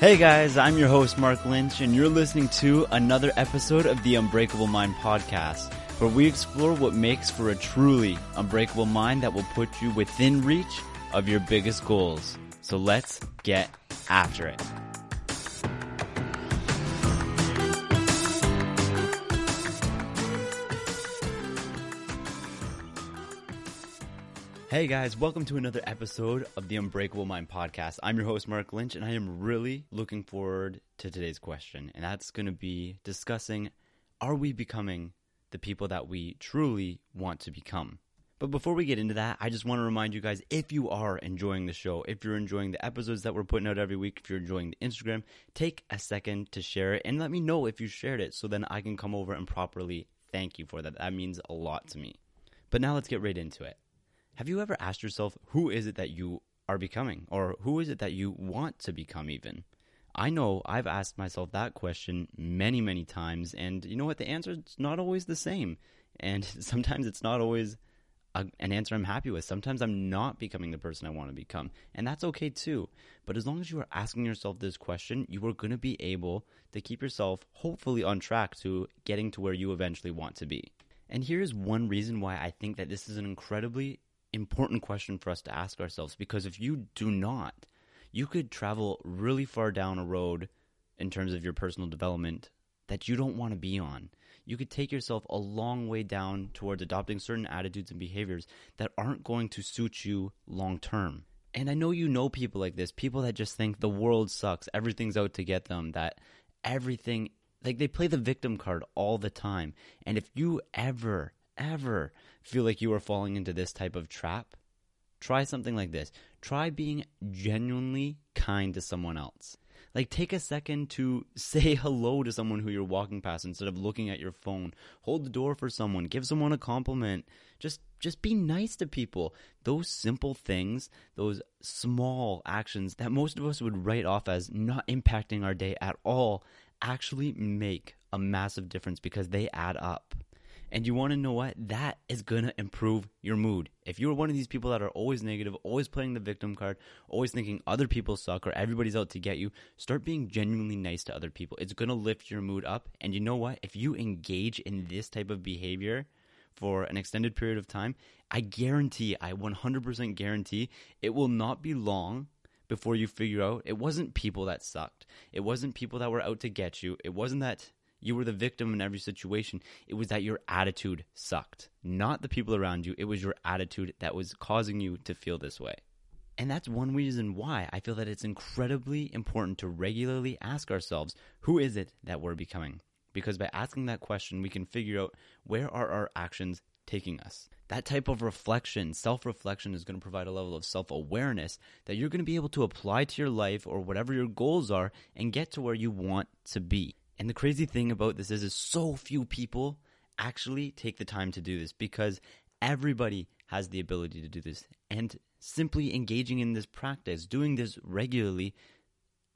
Hey guys, I'm your host Mark Lynch, and you're listening to another episode of the Unbreakable Mind podcast, where we explore what makes for a truly unbreakable mind that will put you within reach of your biggest goals. So let's get after it. Hey guys, welcome to another episode of the Unbreakable Mind podcast. I'm your host, Mark Lynch, and I am really looking forward to today's question. And that's going to be discussing are we becoming the people that we truly want to become? But before we get into that, I just want to remind you guys if you are enjoying the show, if you're enjoying the episodes that we're putting out every week, if you're enjoying the Instagram, take a second to share it and let me know if you shared it so then I can come over and properly thank you for that. That means a lot to me. But now let's get right into it. Have you ever asked yourself, who is it that you are becoming? Or who is it that you want to become, even? I know I've asked myself that question many, many times, and you know what? The answer is not always the same. And sometimes it's not always a, an answer I'm happy with. Sometimes I'm not becoming the person I want to become, and that's okay too. But as long as you are asking yourself this question, you are going to be able to keep yourself hopefully on track to getting to where you eventually want to be. And here's one reason why I think that this is an incredibly important question for us to ask ourselves because if you do not, you could travel really far down a road in terms of your personal development that you don't want to be on. You could take yourself a long way down towards adopting certain attitudes and behaviors that aren't going to suit you long term. And I know you know people like this, people that just think the world sucks, everything's out to get them, that everything, like they play the victim card all the time. And if you ever, ever feel like you are falling into this type of trap, try something like this. Try being genuinely kind to someone else. Like, take a second to say hello to someone who you're walking past instead of looking at your phone. Hold the door for someone. Give someone a compliment. Just, just be nice to people. Those simple things, those small actions that most of us would write off as not impacting our day at all, actually make a massive difference because they add up. And you want to know what? That is going to improve your mood. If you're one of these people that are always negative, always playing the victim card, always thinking other people suck or everybody's out to get you, start being genuinely nice to other people. It's going to lift your mood up. And you know what? If you engage in this type of behavior, for an extended period of time, I guarantee, I 100% guarantee, it will not be long before you figure out it wasn't people that sucked. It wasn't people that were out to get you. It wasn't that you were the victim in every situation. It was that your attitude sucked, not the people around you. It was your attitude that was causing you to feel this way. And that's one reason why I feel that it's incredibly important to regularly ask ourselves, who is it that we're becoming? Because by asking that question, we can figure out where are our actions taking us. That type of reflection, self reflection, is going to provide a level of self awareness that you're going to be able to apply to your life or whatever your goals are and get to where you want to be. And the crazy thing about this is, is so few people actually take the time to do this because everybody has the ability to do this. And simply engaging in this practice, doing this regularly,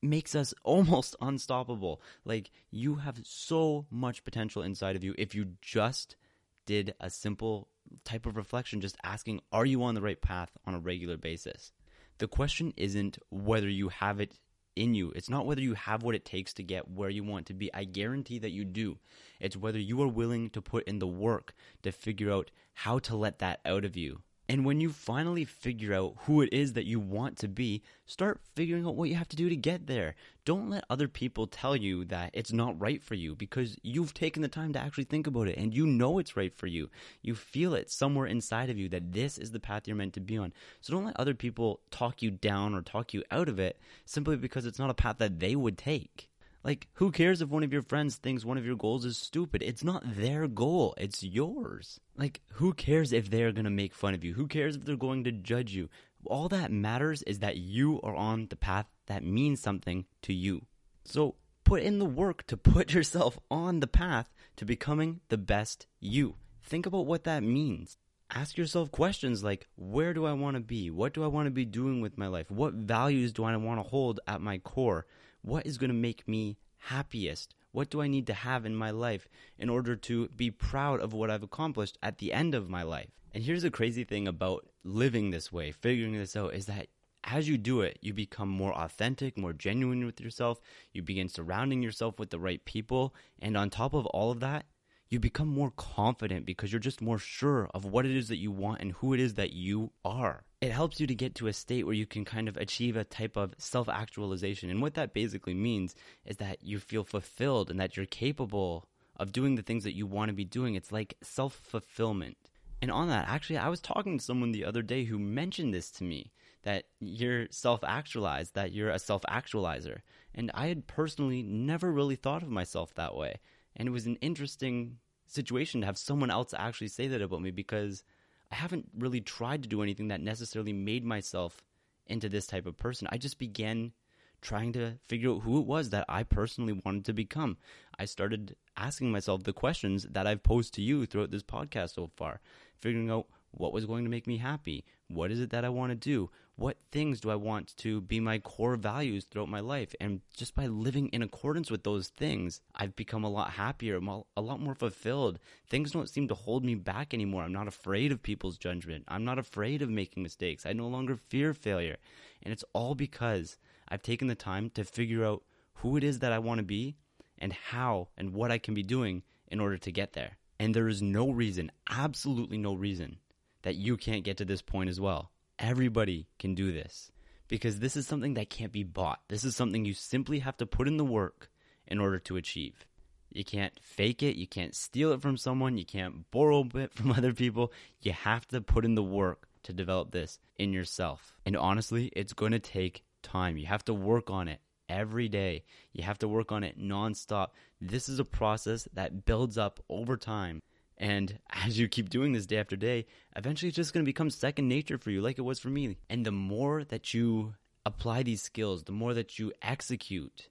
makes us almost unstoppable. Like, you have so much potential inside of you if you just did a simple type of reflection, just asking, Are you on the right path on a regular basis? The question isn't whether you have it in you. It's not whether you have what it takes to get where you want to be. I guarantee that you do. It's whether you are willing to put in the work to figure out how to let that out of you. And when you finally figure out who it is that you want to be, start figuring out what you have to do to get there. Don't let other people tell you that it's not right for you because you've taken the time to actually think about it and you know it's right for you. You feel it somewhere inside of you that this is the path you're meant to be on. So don't let other people talk you down or talk you out of it simply because it's not a path that they would take. Like, who cares if one of your friends thinks one of your goals is stupid? It's not their goal, it's yours. Like, who cares if they're gonna make fun of you? Who cares if they're going to judge you? All that matters is that you are on the path that means something to you. So, put in the work to put yourself on the path to becoming the best you. Think about what that means. Ask yourself questions like where do I want to be? What do I want to be doing with my life? What values do I want to hold at my core? What is going to make me happiest? What do I need to have in my life in order to be proud of what I've accomplished at the end of my life? And here's the crazy thing about living this way, figuring this out, is that as you do it, you become more authentic, more genuine with yourself. You begin surrounding yourself with the right people. And on top of all of that, you become more confident because you're just more sure of what it is that you want and who it is that you are. It helps you to get to a state where you can kind of achieve a type of self actualization. And what that basically means is that you feel fulfilled and that you're capable of doing the things that you want to be doing. It's like self fulfillment. And on that, actually, I was talking to someone the other day who mentioned this to me that you're self actualized, that you're a self actualizer. And I had personally never really thought of myself that way. And it was an interesting situation to have someone else actually say that about me because I haven't really tried to do anything that necessarily made myself into this type of person. I just began trying to figure out who it was that I personally wanted to become. I started asking myself the questions that I've posed to you throughout this podcast so far, figuring out what was going to make me happy? What is it that I want to do? What things do I want to be my core values throughout my life? And just by living in accordance with those things, I've become a lot happier, a lot more fulfilled. Things don't seem to hold me back anymore. I'm not afraid of people's judgment. I'm not afraid of making mistakes. I no longer fear failure. And it's all because I've taken the time to figure out who it is that I want to be and how and what I can be doing in order to get there. And there is no reason, absolutely no reason, that you can't get to this point as well. Everybody can do this because this is something that can't be bought. This is something you simply have to put in the work in order to achieve. You can't fake it, you can't steal it from someone, you can't borrow it from other people. You have to put in the work to develop this in yourself. And honestly, it's going to take time. You have to work on it every day. You have to work on it nonstop. This is a process that builds up over time. And as you keep doing this day after day, eventually it's just going to become second nature for you, like it was for me. And the more that you apply these skills, the more that you execute,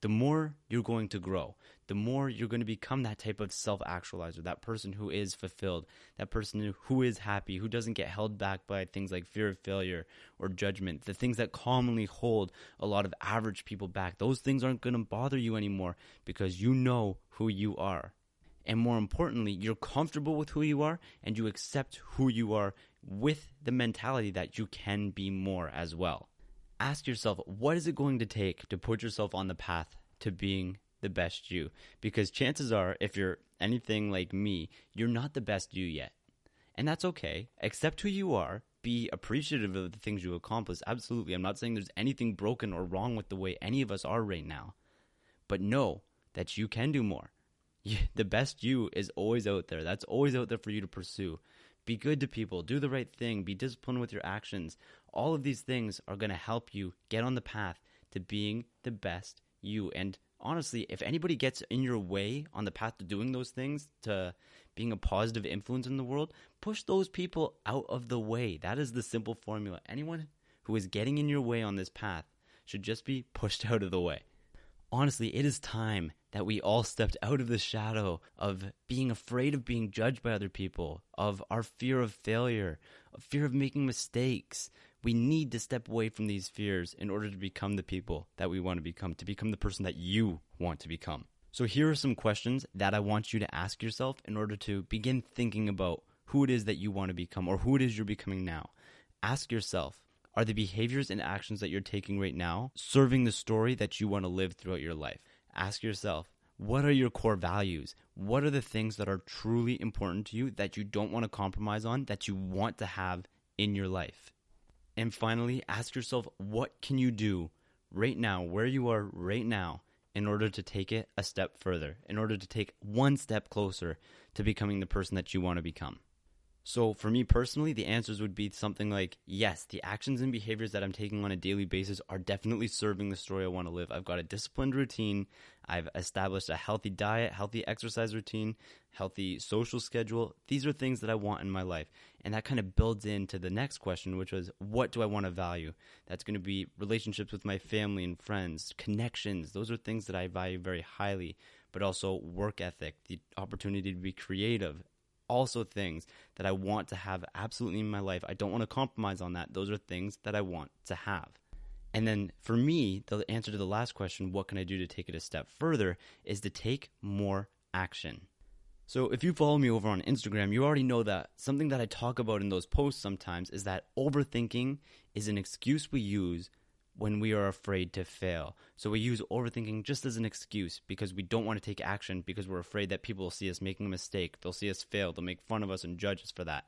the more you're going to grow, the more you're going to become that type of self actualizer, that person who is fulfilled, that person who is happy, who doesn't get held back by things like fear of failure or judgment, the things that commonly hold a lot of average people back. Those things aren't going to bother you anymore because you know who you are. And more importantly, you're comfortable with who you are and you accept who you are with the mentality that you can be more as well. Ask yourself, what is it going to take to put yourself on the path to being the best you? Because chances are, if you're anything like me, you're not the best you yet. And that's okay. Accept who you are. Be appreciative of the things you accomplish. Absolutely. I'm not saying there's anything broken or wrong with the way any of us are right now. But know that you can do more the best you is always out there. That's always out there for you to pursue. Be good to people, do the right thing, be disciplined with your actions. All of these things are going to help you get on the path to being the best you. And honestly, if anybody gets in your way on the path to doing those things, to being a positive influence in the world, push those people out of the way. That is the simple formula. Anyone who is getting in your way on this path should just be pushed out of the way. Honestly, it is time that we all stepped out of the shadow of being afraid of being judged by other people, of our fear of failure, of fear of making mistakes. We need to step away from these fears in order to become the people that we want to become, to become the person that you want to become. So, here are some questions that I want you to ask yourself in order to begin thinking about who it is that you want to become or who it is you're becoming now. Ask yourself, are the behaviors and actions that you're taking right now serving the story that you want to live throughout your life? Ask yourself what are your core values? What are the things that are truly important to you that you don't want to compromise on, that you want to have in your life? And finally, ask yourself what can you do right now, where you are right now, in order to take it a step further, in order to take one step closer to becoming the person that you want to become? So, for me personally, the answers would be something like yes, the actions and behaviors that I'm taking on a daily basis are definitely serving the story I want to live. I've got a disciplined routine, I've established a healthy diet, healthy exercise routine, healthy social schedule. These are things that I want in my life. And that kind of builds into the next question, which was what do I want to value? That's going to be relationships with my family and friends, connections. Those are things that I value very highly but also work ethic, the opportunity to be creative, also things that I want to have absolutely in my life. I don't want to compromise on that. Those are things that I want to have. And then for me, the answer to the last question, what can I do to take it a step further, is to take more action. So if you follow me over on Instagram, you already know that something that I talk about in those posts sometimes is that overthinking is an excuse we use when we are afraid to fail. So we use overthinking just as an excuse because we don't want to take action because we're afraid that people will see us making a mistake. They'll see us fail. They'll make fun of us and judge us for that.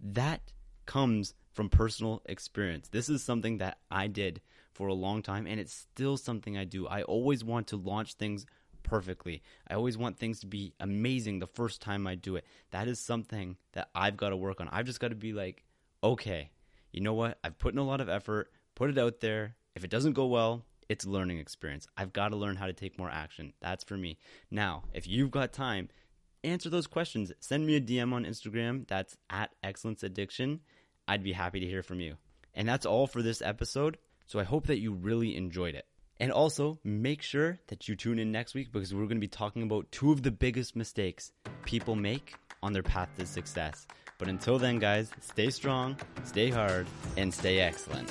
That comes from personal experience. This is something that I did for a long time and it's still something I do. I always want to launch things perfectly. I always want things to be amazing the first time I do it. That is something that I've got to work on. I've just got to be like, okay, you know what? I've put in a lot of effort, put it out there. If it doesn't go well, it's learning experience. I've got to learn how to take more action. That's for me. Now, if you've got time, answer those questions. Send me a DM on Instagram. That's at Excellence Addiction. I'd be happy to hear from you. And that's all for this episode. So I hope that you really enjoyed it. And also, make sure that you tune in next week because we're going to be talking about two of the biggest mistakes people make on their path to success. But until then, guys, stay strong, stay hard, and stay excellent.